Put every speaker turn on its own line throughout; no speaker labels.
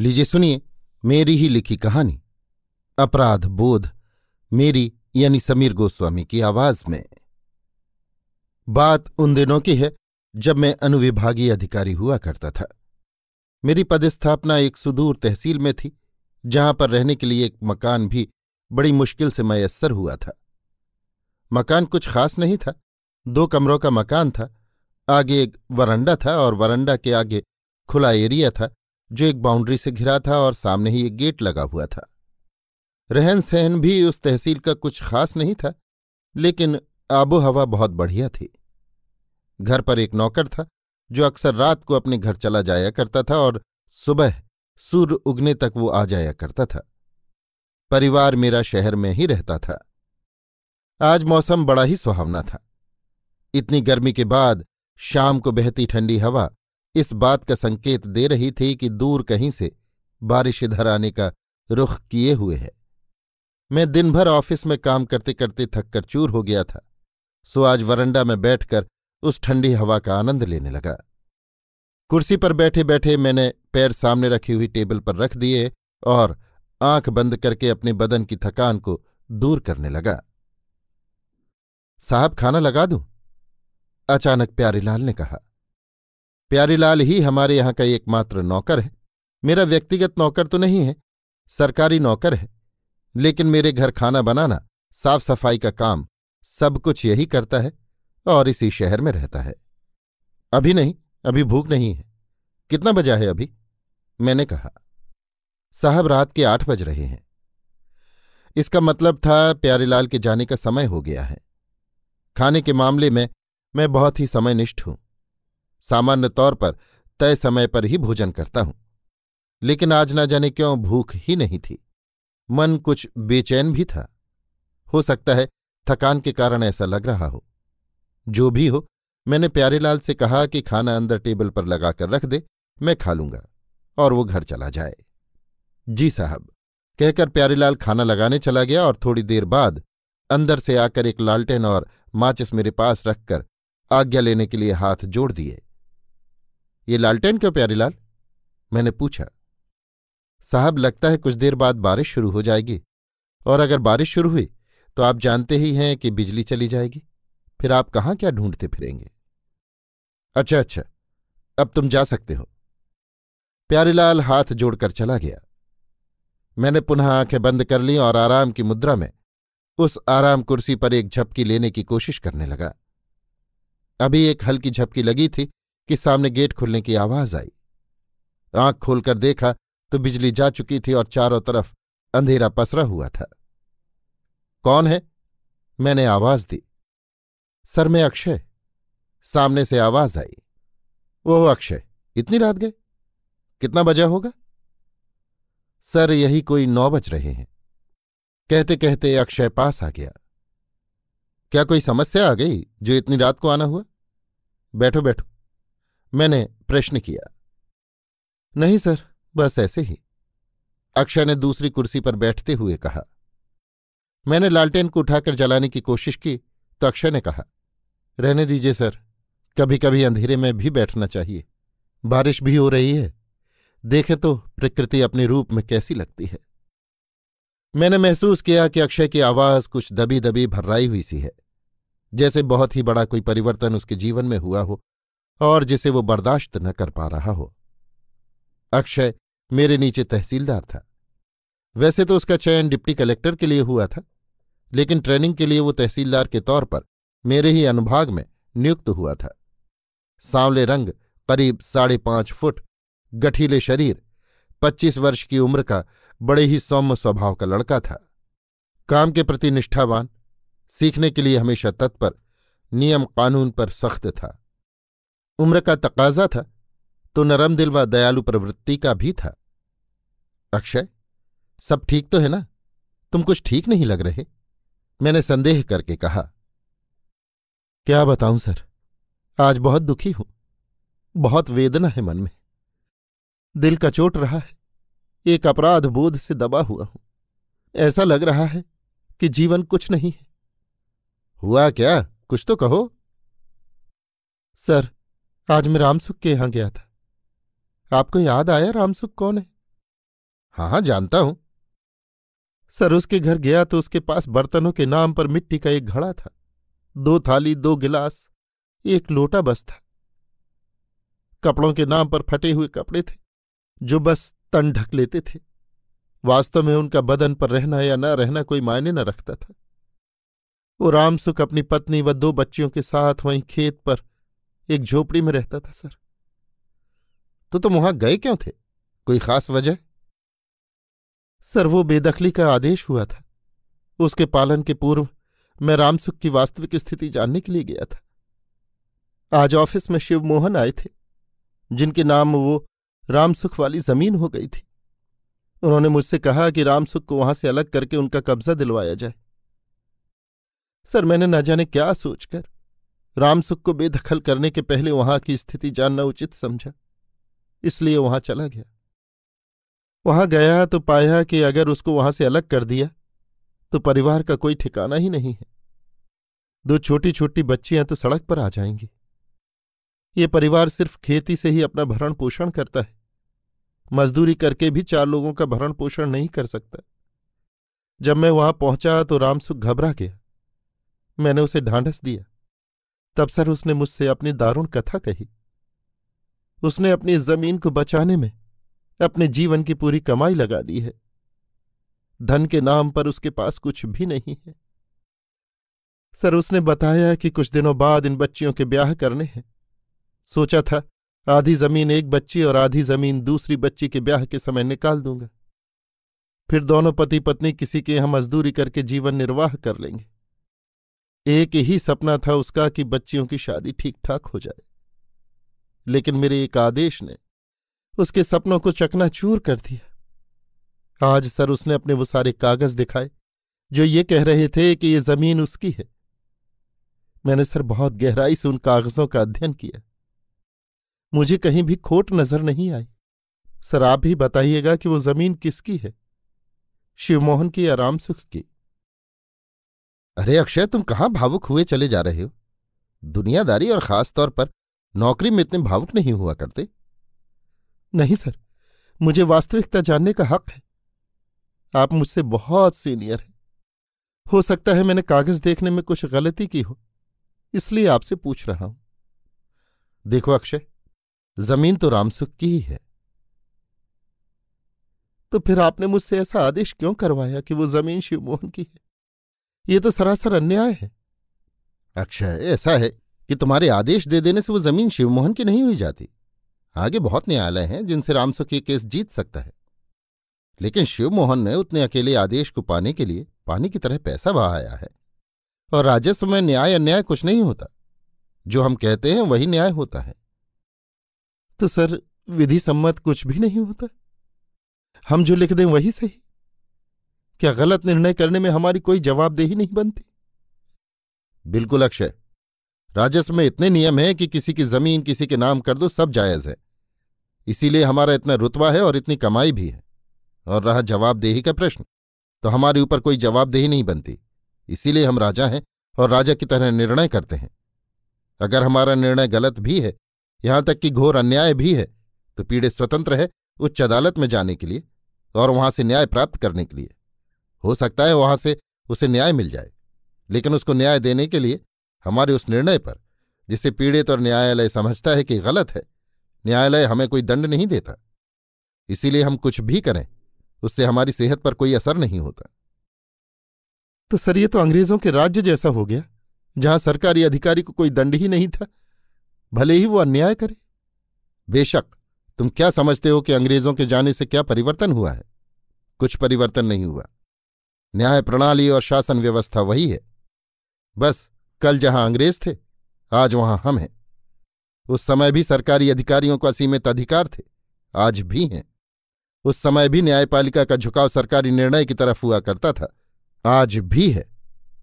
लीजिए सुनिए मेरी ही लिखी कहानी। अपराध बोध मेरी यानी समीर गोस्वामी की आवाज़ में। बात उन दिनों की है जब मैं अनुविभागीय अधिकारी हुआ करता था। मेरी पदस्थापना एक सुदूर तहसील में थी, जहाँ पर रहने के लिए एक मकान भी बड़ी मुश्किल से मयस्सर हुआ था। मकान कुछ खास नहीं था, दो कमरों का मकान था, आगे एक वरंडा था और वरंडा के आगे खुला एरिया था जो एक बाउंड्री से घिरा था और सामने ही एक गेट लगा हुआ था। रहन सहन भी उस तहसील का कुछ खास नहीं था, लेकिन आबो हवा बहुत बढ़िया थी। घर पर एक नौकर था, जो अक्सर रात को अपने घर चला जाया करता था और सुबह सूर्य उगने तक वो आ जाया करता था। परिवार मेरा शहर में ही रहता था। आज मौसम बड़ा ही सुहावना था। इतनी गर्मी के बाद शाम को बहती ठंडी हवा इस बात का संकेत दे रही थी कि दूर कहीं से बारिश इधर आने का रुख किए हुए है। मैं दिन भर ऑफ़िस में काम करते करते थककर चूर हो गया था। सो आज वरंडा में बैठकर उस ठंडी हवा का आनंद लेने लगा। कुर्सी पर बैठे बैठे मैंने पैर सामने रखी हुई टेबल पर रख दिए और आँख बंद करके अपने बदन की थकान को दूर करने लगा। साहब, खाना लगा दूँ? अचानक प्यारीलाल ने कहा प्यारीलाल ही हमारे यहाँ का एकमात्र नौकर है। मेरा व्यक्तिगत नौकर तो नहीं है, सरकारी नौकर है, लेकिन मेरे घर खाना बनाना साफ़ सफ़ाई का काम, सब कुछ यही करता है और इसी शहर में रहता है। अभी नहीं, अभी भूख नहीं है। कितना बजा है अभी? मैंने कहा। साहब रात के आठ बज रहे हैं। इसका मतलब था प्यारेलाल के जाने का समय हो गया है। खाने के मामले में मैं बहुत ही समयनिष्ठ हूँ। सामान्य तौर पर तय समय पर ही भोजन करता हूँ। लेकिन आज ना जाने क्यों भूख ही नहीं थी। मन कुछ बेचैन भी था। हो सकता है थकान के कारण ऐसा लग रहा हो। जो भी हो, मैंने प्यारेलाल से कहा कि खाना अंदर टेबल पर लगाकर रख दे, मैं खा लूँगा, और वो घर चला जाए। जी साहब, कहकर प्यारेलाल खाना लगाने चला गया और थोड़ी देर बाद अंदर से आकर एक लालटेन और माचिस मेरे पास रखकर आज्ञा लेने के लिए हाथ जोड़ दिए। ये लालटेन क्यों प्यारीलाल मैंने पूछा। साहब, लगता है कुछ देर बाद बारिश शुरू हो जाएगी। और अगर बारिश शुरू हुई तो आप जानते ही हैं कि बिजली चली जाएगी। फिर आप कहाँ क्या ढूंढते फिरेंगे? अच्छा अच्छा। अब तुम जा सकते हो। प्यारीलाल हाथ जोड़कर चला गया। मैंने पुनः आँखें बंद कर ली और आराम की मुद्रा में उस आराम कुर्सी पर एक झपकी लेने की कोशिश करने लगा। अभी एक हल्की झपकी लगी थी कि सामने गेट खुलने की आवाज़ आई। आँख खोलकर देखा तो बिजली जा चुकी थी और चारों तरफ़ अंधेरा पसरा हुआ था। कौन है? मैंने आवाज़ दी। सर में अक्षय। सामने से आवाज़ आई। वो अक्षय, इतनी रात गए? कितना बजा होगा? सर, यही कोई नौ बज रहे हैं। कहते कहते अक्षय पास आ गया। क्या कोई समस्या आ गई जो इतनी रात को आना हुआ? बैठो बैठो। मैंने प्रश्न किया। नहीं सर, बस ऐसे ही। अक्षय ने दूसरी कुर्सी पर बैठते हुए कहा। मैंने लालटेन को उठाकर जलाने की कोशिश की तो अक्षय ने कहा, रहने दीजिए सर कभी कभी अंधेरे में भी बैठना चाहिए। बारिश भी हो रही है। देखे तो प्रकृति अपने रूप में कैसी लगती है। मैंने महसूस किया कि अक्षय की आवाज़ कुछ दबी दबी भर्राई हुई सी है। जैसे बहुत ही बड़ा कोई परिवर्तन उसके जीवन में हुआ हो और जिसे वो बर्दाश्त न कर पा रहा हो। अक्षय मेरे नीचे तहसीलदार था। वैसे तो उसका चयन डिप्टी कलेक्टर के लिए हुआ था, लेकिन ट्रेनिंग के लिए वो तहसीलदार के तौर पर मेरे ही अनुभाग में नियुक्त हुआ था। सांवले रंग करीब साढ़े पाँच फुट, गठीले शरीर, पच्चीस वर्ष की उम्र का बड़े ही सौम्य स्वभाव का लड़का था। काम के प्रति निष्ठावान, सीखने के लिए हमेशा तत्पर, नियम कानून पर सख्त था। उम्र का तकाजा था तो नरम दिल व दयालु प्रवृत्ति का भी था। अक्षय, सब ठीक तो है ना? तुम कुछ ठीक नहीं लग रहे? मैंने संदेह करके कहा। क्या बताऊँ सर? आज बहुत दुखी हूँ। बहुत वेदना है मन में। दिल का चोट रहा है। एक अपराध बोध से दबा हुआ हूँ। ऐसा लग रहा है कि जीवन कुछ नहीं है। हुआ क्या? कुछ तो कहो। सर आज मैं रामसुख के यहाँ गया था। आपको याद आया रामसुख कौन है? हाँ हाँ जानता हूँ।
सर, उसके घर गया तो उसके पास बर्तनों के नाम पर मिट्टी का एक घड़ा था। दो थाली, दो गिलास, एक लोटा बस था। कपड़ों के नाम पर फटे हुए कपड़े थे, जो बस तन ढक लेते थे। वास्तव में उनका बदन पर रहना या न रहना कोई मायने न रखता था। वो रामसुख अपनी पत्नी व दो बच्चियों के साथ वहीं खेत पर एक झोपड़ी में रहता था, सर।
तो तुम वहाँ गए क्यों थे? कोई खास वजह?
सर, वो बेदखली का आदेश हुआ था। उसके पालन के पूर्व मैं रामसुख की वास्तविक स्थिति जानने के लिए गया था। आज ऑफ़िस में शिवमोहन आए थे, जिनके नाम वो रामसुख वाली ज़मीन हो गई थी। उन्होंने मुझसे कहा कि रामसुख को वहाँ से अलग करके उनका कब्जा दिलवाया जाए। सर, मैंने न जाने क्या सोचकर रामसुख को बेदखल करने के पहले वहाँ की स्थिति जानना उचित समझा, इसलिए वहाँ चला गया। वहाँ गया तो पाया कि अगर उसको वहाँ से अलग कर दिया तो परिवार का कोई ठिकाना ही नहीं है। दो छोटी छोटी बच्चियाँ तो सड़क पर आ जाएँगी। ये परिवार सिर्फ़ खेती से ही अपना भरण पोषण करता है। मजदूरी करके भी चार लोगों का भरण पोषण नहीं कर सकता। जब मैं वहाँ पहुँचा तो रामसुख घबरा गया। मैंने उसे ढांढस दिया। तब सर उसने मुझसे अपनी दारुण कथा कही। उसने अपनी ज़मीन को बचाने में अपने जीवन की पूरी कमाई लगा दी है। धन के नाम पर उसके पास कुछ भी नहीं है। सर उसने बताया कि कुछ दिनों बाद इन बच्चियों के ब्याह करने हैं। सोचा था, आधी ज़मीन एक बच्ची और आधी ज़मीन दूसरी बच्ची के ब्याह के समय निकाल दूँगा। फिर दोनों पति पत्नी किसी के यहाँ मजदूरी करके जीवन निर्वाह कर लेंगे। एक ही सपना था उसका कि बच्चियों की शादी ठीक ठाक हो जाए। लेकिन मेरे एक आदेश ने उसके सपनों को चकनाचूर कर दिया। आज सर उसने अपने वो सारे कागज़ दिखाए, जो ये कह रहे थे कि ये ज़मीन उसकी है। मैंने सर बहुत गहराई से उन कागजों का अध्ययन किया। मुझे कहीं भी खोट नज़र नहीं आई। सर, आप भी बताइएगा कि वो ज़मीन किसकी है? शिवमोहन की या रामसुख की?
अरे अक्षय, तुम कहाँ भावुक हुए चले जा रहे हो? दुनियादारी और खास तौर पर नौकरी में इतने भावुक नहीं हुआ करते।
नहीं सर, मुझे वास्तविकता जानने का हक है। आप मुझसे बहुत सीनियर हैं। हो सकता है मैंने कागज़ देखने में कुछ गलती की हो, इसलिए आपसे पूछ रहा हूँ।
देखो अक्षय, ज़मीन तो रामसुख की ही है।
तो फिर आपने मुझसे ऐसा आदेश क्यों करवाया कि वो ज़मीन शिवमोहन की है? ये तो सरासर अन्याय है।
अक्षय ऐसा है कि तुम्हारे आदेश दे देने से वो ज़मीन शिवमोहन की नहीं हुई जाती। आगे बहुत न्यायालय हैं जिनसे रामसुख ये केस जीत सकता है। लेकिन शिवमोहन ने उतने अकेले आदेश को पाने के लिए पानी की तरह पैसा बहाया है। और राजस्व में न्याय अन्याय कुछ नहीं होता। जो हम कहते हैं वही न्याय होता है।
तो सर विधि सम्मत कुछ भी नहीं होता? हम जो लिख दें वही सही? क्या गलत निर्णय करने में हमारी कोई जवाबदेही नहीं बनती?
बिल्कुल अक्षय। राजस्व में इतने नियम हैं कि किसी की ज़मीन किसी के नाम कर दो, सब जायज़ है। इसीलिए हमारा इतना रुतबा है और इतनी कमाई भी है। और रहा जवाबदेही का प्रश्न तो हमारे ऊपर कोई जवाबदेही नहीं बनती। इसीलिए हम राजा हैं और राजा की तरह निर्णय करते हैं। अगर हमारा निर्णय गलत भी है, यहाँ तक कि घोर अन्याय भी है तो पीड़ित स्वतंत्र है उच्च अदालत में जाने के लिए और वहाँ से न्याय प्राप्त करने के लिए। हो सकता है वहाँ से उसे न्याय मिल जाए। लेकिन उसको न्याय देने के लिए हमारे उस निर्णय पर, जिसे पीड़ित और न्यायालय समझता है कि गलत है, न्यायालय हमें कोई दंड नहीं देता। इसीलिए हम कुछ भी करें, उससे हमारी सेहत पर कोई असर नहीं होता।
तो सर, ये तो अंग्रेज़ों के राज्य जैसा हो गया, जहाँ सरकारी अधिकारी को कोई दंड ही नहीं था। भले ही वो अन्याय करे।
बेशक, तुम क्या समझते हो कि अंग्रेज़ों के जाने से क्या परिवर्तन हुआ है? कुछ परिवर्तन नहीं हुआ। न्याय प्रणाली और शासन व्यवस्था वही है। बस, कल जहाँ अंग्रेज़ थे, आज वहाँ हम हैं। उस समय भी सरकारी अधिकारियों को असीमित अधिकार थे, आज भी हैं। उस समय भी न्यायपालिका का झुकाव सरकारी निर्णय की तरफ़ हुआ करता था, आज भी है।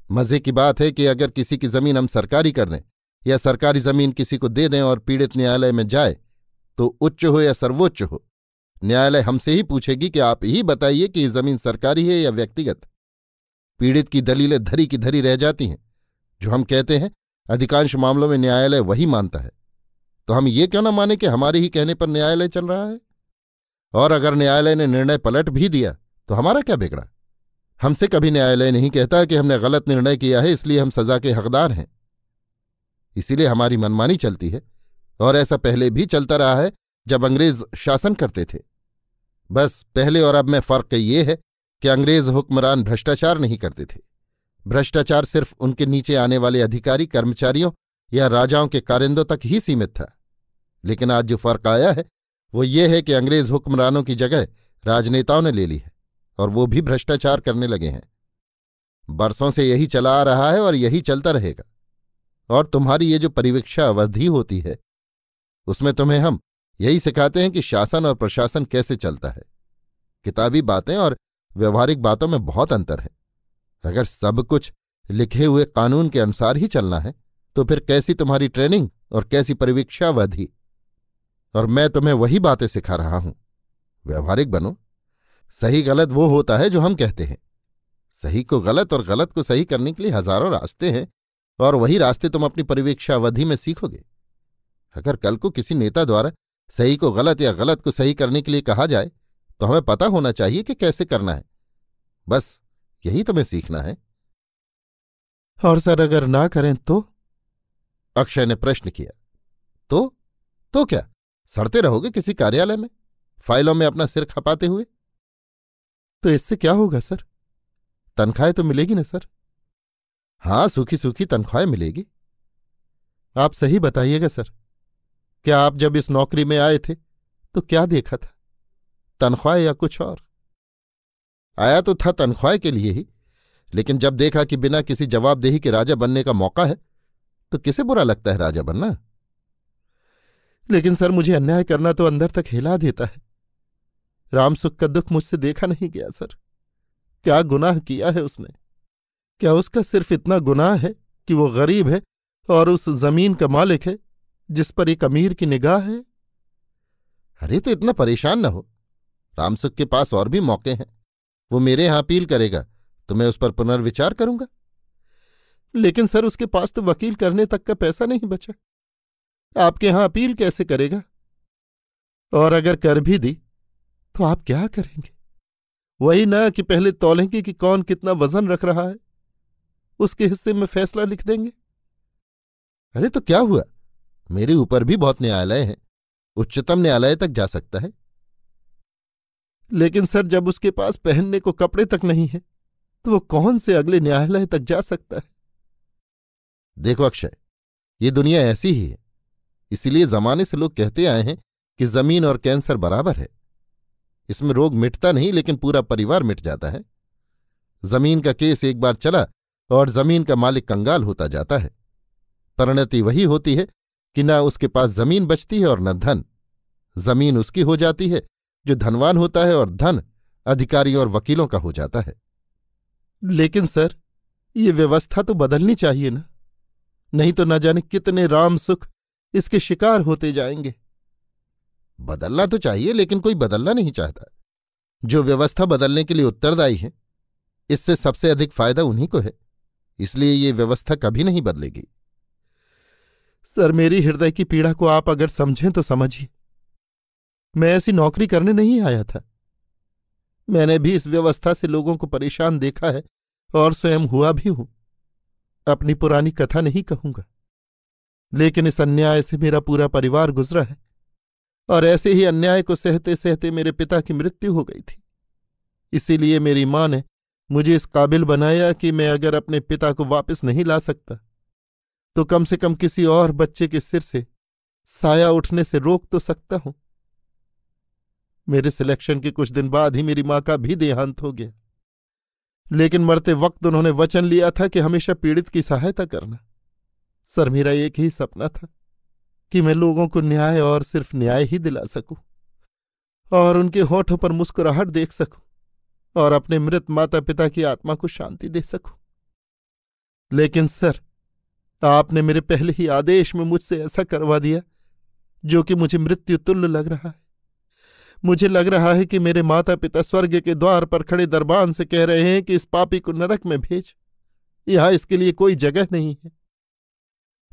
मज़े की बात है कि अगर किसी की ज़मीन हम सरकारी कर दें, या सरकारी ज़मीन किसी को दे दें और पीड़ित न्यायालय में जाए तो उच्च हो या सर्वोच्च हो, न्यायालय हमसे ही पूछेगी कि आप ही बताइए कि ये ज़मीन सरकारी है या व्यक्तिगत। पीड़ित की दलीलें धरी की धरी रह जाती हैं, जो हम कहते हैं अधिकांश मामलों में न्यायालय वही मानता है। तो हम ये क्यों ना माने कि हमारे ही कहने पर न्यायालय चल रहा है? और अगर न्यायालय ने निर्णय पलट भी दिया तो हमारा क्या बिगड़ा? हमसे कभी न्यायालय नहीं कहता कि हमने गलत निर्णय किया है, इसलिए हम सजा के हकदार हैं। इसीलिए हमारी मनमानी चलती है, और ऐसा पहले भी चलता रहा है जब अंग्रेज़ शासन करते थे। बस पहले और अब में फ़र्क ये है कि अंग्रेज़ हुक्मरान भ्रष्टाचार नहीं करते थे। भ्रष्टाचार सिर्फ़ उनके नीचे आने वाले अधिकारी, कर्मचारियों या राजाओं के कारिंदों तक ही सीमित था। लेकिन आज जो फ़र्क आया है, वो ये है कि अंग्रेज़ हुक्मरानों की जगह राजनेताओं ने ले ली है और वो भी भ्रष्टाचार करने लगे हैं। बरसों से यही चला आ रहा है और यही चलता रहेगा। और तुम्हारी ये जो परिवीक्षा अवधि होती है, उसमें तुम्हें हम यही सिखाते हैं कि शासन और प्रशासन कैसे चलता है। किताबी बातें और व्यवहारिक बातों में बहुत अंतर है। अगर सब कुछ लिखे हुए कानून के अनुसार ही चलना है तो फिर कैसी तुम्हारी ट्रेनिंग और कैसी परिवीक्षावधि? और मैं तुम्हें वही बातें सिखा रहा हूँ। व्यवहारिक बनो। सही गलत वो होता है जो हम कहते हैं। सही को गलत और गलत को सही करने के लिए हज़ारों रास्ते हैं, और वही रास्ते तुम अपनी परिवीक्षावधि में सीखोगे। अगर कल को किसी नेता द्वारा सही को गलत या गलत को सही करने के लिए कहा जाए तो हमें पता होना चाहिए कि कैसे करना है। बस यही तुम्हें सीखना है।
और सर अगर ना करें तो?
अक्षय ने प्रश्न किया। तो? तो क्या? सड़ते रहोगे किसी कार्यालय में? फाइलों में अपना सिर खपाते हुए?
तो इससे क्या होगा सर? तनख्वाहें तो मिलेगी ना सर?
हाँ सूखी सूखी तनख्वाहें मिलेगी।
आप सही बताइएगा सर। क्या आप जब इस नौकरी में आए थे तो क्या देखा था? तनख्वाह या कुछ और?
आया तो था तनख्वाह के लिए ही, लेकिन जब देखा कि बिना किसी जवाबदेही के राजा बनने का मौका है तो किसे बुरा लगता है राजा बनना?
लेकिन सर, मुझे अन्याय करना तो अंदर तक हिला देता है। रामसुख का दुख मुझसे देखा नहीं गया, सर। क्या गुनाह किया है उसने? क्या उसका सिर्फ़ इतना गुनाह है कि वो गरीब है और उस ज़मीन का मालिक है, जिस पर एक अमीर की निगाह है?
अरे तो इतना परेशान न हो। रामसुख के पास और भी मौके हैं। वो मेरे यहाँ अपील करेगा तो मैं उस पर पुनर्विचार करूँगा।
लेकिन सर, उसके पास तो वकील करने तक का पैसा नहीं बचा। आपके यहाँ अपील कैसे करेगा? और अगर कर भी दी तो आप क्या करेंगे? वही ना कि पहले तोलेंगे कि कौन कितना वज़न रख रहा है, उसके हिस्से में फैसला लिख देंगे।
अरे तो क्या हुआ? मेरे ऊपर भी बहुत न्यायालय है। उच्चतम न्यायालय तक जा सकता है।
लेकिन सर, जब उसके पास पहनने को कपड़े तक नहीं है तो वो कौन से अगले न्यायालय तक जा सकता है?
देखो अक्षय, ये दुनिया ऐसी ही है। इसीलिए जमाने से लोग कहते आए हैं कि ज़मीन और कैंसर बराबर है। इसमें रोग मिटता नहीं, लेकिन पूरा परिवार मिट जाता है। ज़मीन का केस एक बार चला और ज़मीन का मालिक कंगाल होता जाता है। परिणति वही होती है कि न उसके पास ज़मीन बचती है और न धन। ज़मीन उसकी हो जाती है जो धनवान होता है और धन अधिकारियों और वकीलों का हो जाता है।
लेकिन सर, ये व्यवस्था तो बदलनी चाहिए ना। नहीं तो न जाने कितने राम सुख इसके शिकार होते जाएँगे।
बदलना तो चाहिए, लेकिन कोई बदलना नहीं चाहता। जो व्यवस्था बदलने के लिए उत्तरदायी है, इससे सबसे अधिक फ़ायदा उन्हीं को है। इसलिए ये व्यवस्था कभी नहीं बदलेगी।
सर, मेरी हृदय की पीड़ा को आप अगर समझें तो समझिए। मैं ऐसी नौकरी करने नहीं आया था। मैंने भी इस व्यवस्था से लोगों को परेशान देखा है और स्वयं हुआ भी हूँ। अपनी पुरानी कथा नहीं कहूँगा। लेकिन इस अन्याय से मेरा पूरा परिवार गुजरा है और ऐसे ही अन्याय को सहते सहते मेरे पिता की मृत्यु हो गई थी। इसीलिए मेरी माँ ने मुझे इस काबिल बनाया कि मैं अगर अपने पिता को वापस नहीं ला सकता तो कम से कम किसी और बच्चे के सिर से साया उठने से रोक तो सकता हूँ। मेरे सिलेक्शन के कुछ दिन बाद ही मेरी माँ का भी देहांत हो गया। लेकिन मरते वक्त उन्होंने वचन लिया था कि हमेशा पीड़ित की सहायता करना। सर, मेरा एक ही सपना था कि मैं लोगों को न्याय और सिर्फ़ न्याय ही दिला सकूँ और उनके होठों पर मुस्कुराहट देख सकूँ और अपने मृत माता पिता की आत्मा को शांति दे सकूँ। लेकिन सर, आपने मेरे पहले ही आदेश में मुझसे ऐसा करवा दिया जो कि मुझे मृत्यु तुल्य लग रहा है। मुझे लग रहा है कि मेरे माता पिता स्वर्ग के द्वार पर खड़े दरबान से कह रहे हैं कि इस पापी को नरक में भेज। यहाँ इसके लिए कोई जगह नहीं है।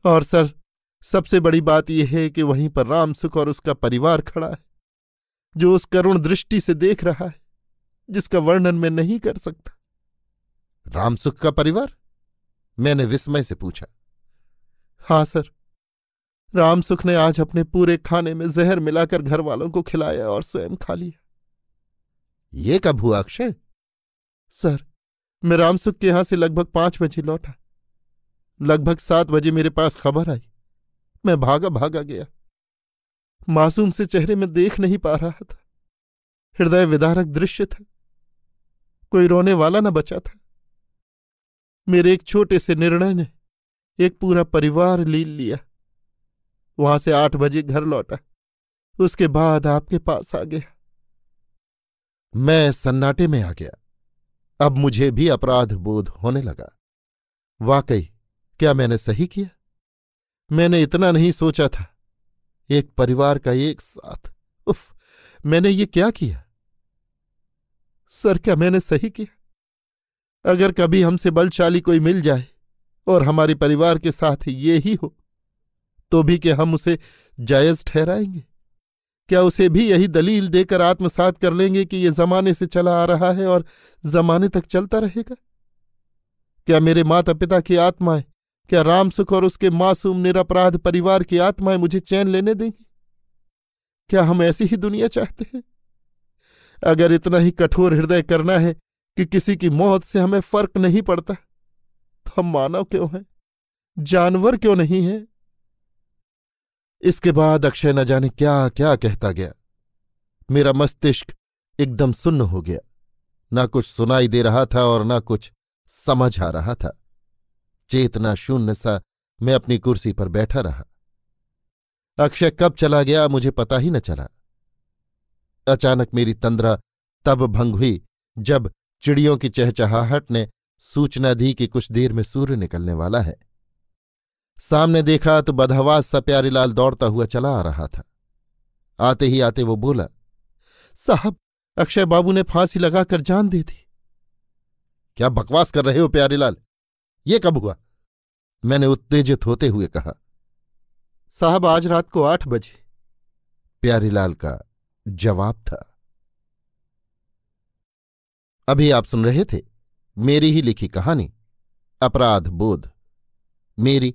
और सर, सबसे बड़ी बात यह है कि वहीं पर राम सुख और उसका परिवार खड़ा है, जो उस करुण दृष्टि से देख रहा है, जिसका वर्णन मैं नहीं कर सकता।
रामसुख का परिवार? मैंने विस्मय से पूछा।
हाँ, सर। रामसुख ने आज अपने पूरे खाने में जहर मिलाकर घर वालों को खिलाया और स्वयं खा लिया।
ये कब हुआ अक्षय?
सर मैं रामसुख के यहाँ से लगभग पाँच बजे लौटा। लगभग सात बजे मेरे पास खबर आई। मैं भागा भागा गया। मासूम से चेहरे में देख नहीं पा रहा था। हृदय विदारक दृश्य था। कोई रोने वाला न बचा था। मेरे एक छोटे से निर्णय ने एक पूरा परिवार लील लिया। वहाँ से आठ बजे घर लौटा। उसके बाद आपके पास आ गया।
मैं सन्नाटे में आ गया। अब मुझे भी अपराध बोध होने लगा। वाकई, क्या मैंने सही किया? मैंने इतना नहीं सोचा था। एक परिवार का एक साथ। उफ, मैंने ये क्या किया?
सर, क्या मैंने सही किया? अगर कभी हमसे बलशाली कोई मिल जाए और हमारे परिवार के साथ ये ही हो तो भी क्या हम उसे जायज़ ठहराएँगे। क्या उसे भी यही दलील देकर आत्मसात कर लेंगे कि यह जमाने से चला आ रहा है और जमाने तक चलता रहेगा? क्या मेरे माता पिता की आत्माएँ, क्या राम सुख और उसके मासूम निरपराध परिवार की आत्माएँ मुझे चैन लेने देंगी? क्या हम ऐसी ही दुनिया चाहते हैं? अगर इतना ही कठोर हृदय करना है कि किसी की मौत से हमें फ़र्क नहीं पड़ता तो हम मानव क्यों हैं? जानवर क्यों नहीं है?
इसके बाद अक्षय न जाने क्या क्या कहता गया। मेरा मस्तिष्क एकदम सुन्न हो गया। ना कुछ सुनाई दे रहा था और ना कुछ समझ आ रहा था। चेतना शून्य सा मैं अपनी कुर्सी पर बैठा रहा। अक्षय कब चला गया मुझे पता ही न चला। अचानक मेरी तंद्रा तब भंग हुई जब चिड़ियों की चहचहाहट ने सूचना दी कि कुछ देर में सूर्य निकलने वाला है। सामने देखा तो बदहवास सा प्यारीलाल दौड़ता हुआ चला आ रहा था। आते ही आते वो बोला,
साहब, अक्षय बाबू ने फांसी लगाकर जान दे दी।
क्या बकवास कर रहे हो प्यारीलाल ये कब हुआ? मैंने उत्तेजित होते हुए कहा,
साहब, आज रात को आठ बजे।
प्यारीलाल का जवाब था, अभी आप सुन रहे थे मेरी ही लिखी कहानी, अपराध बोध, मेरी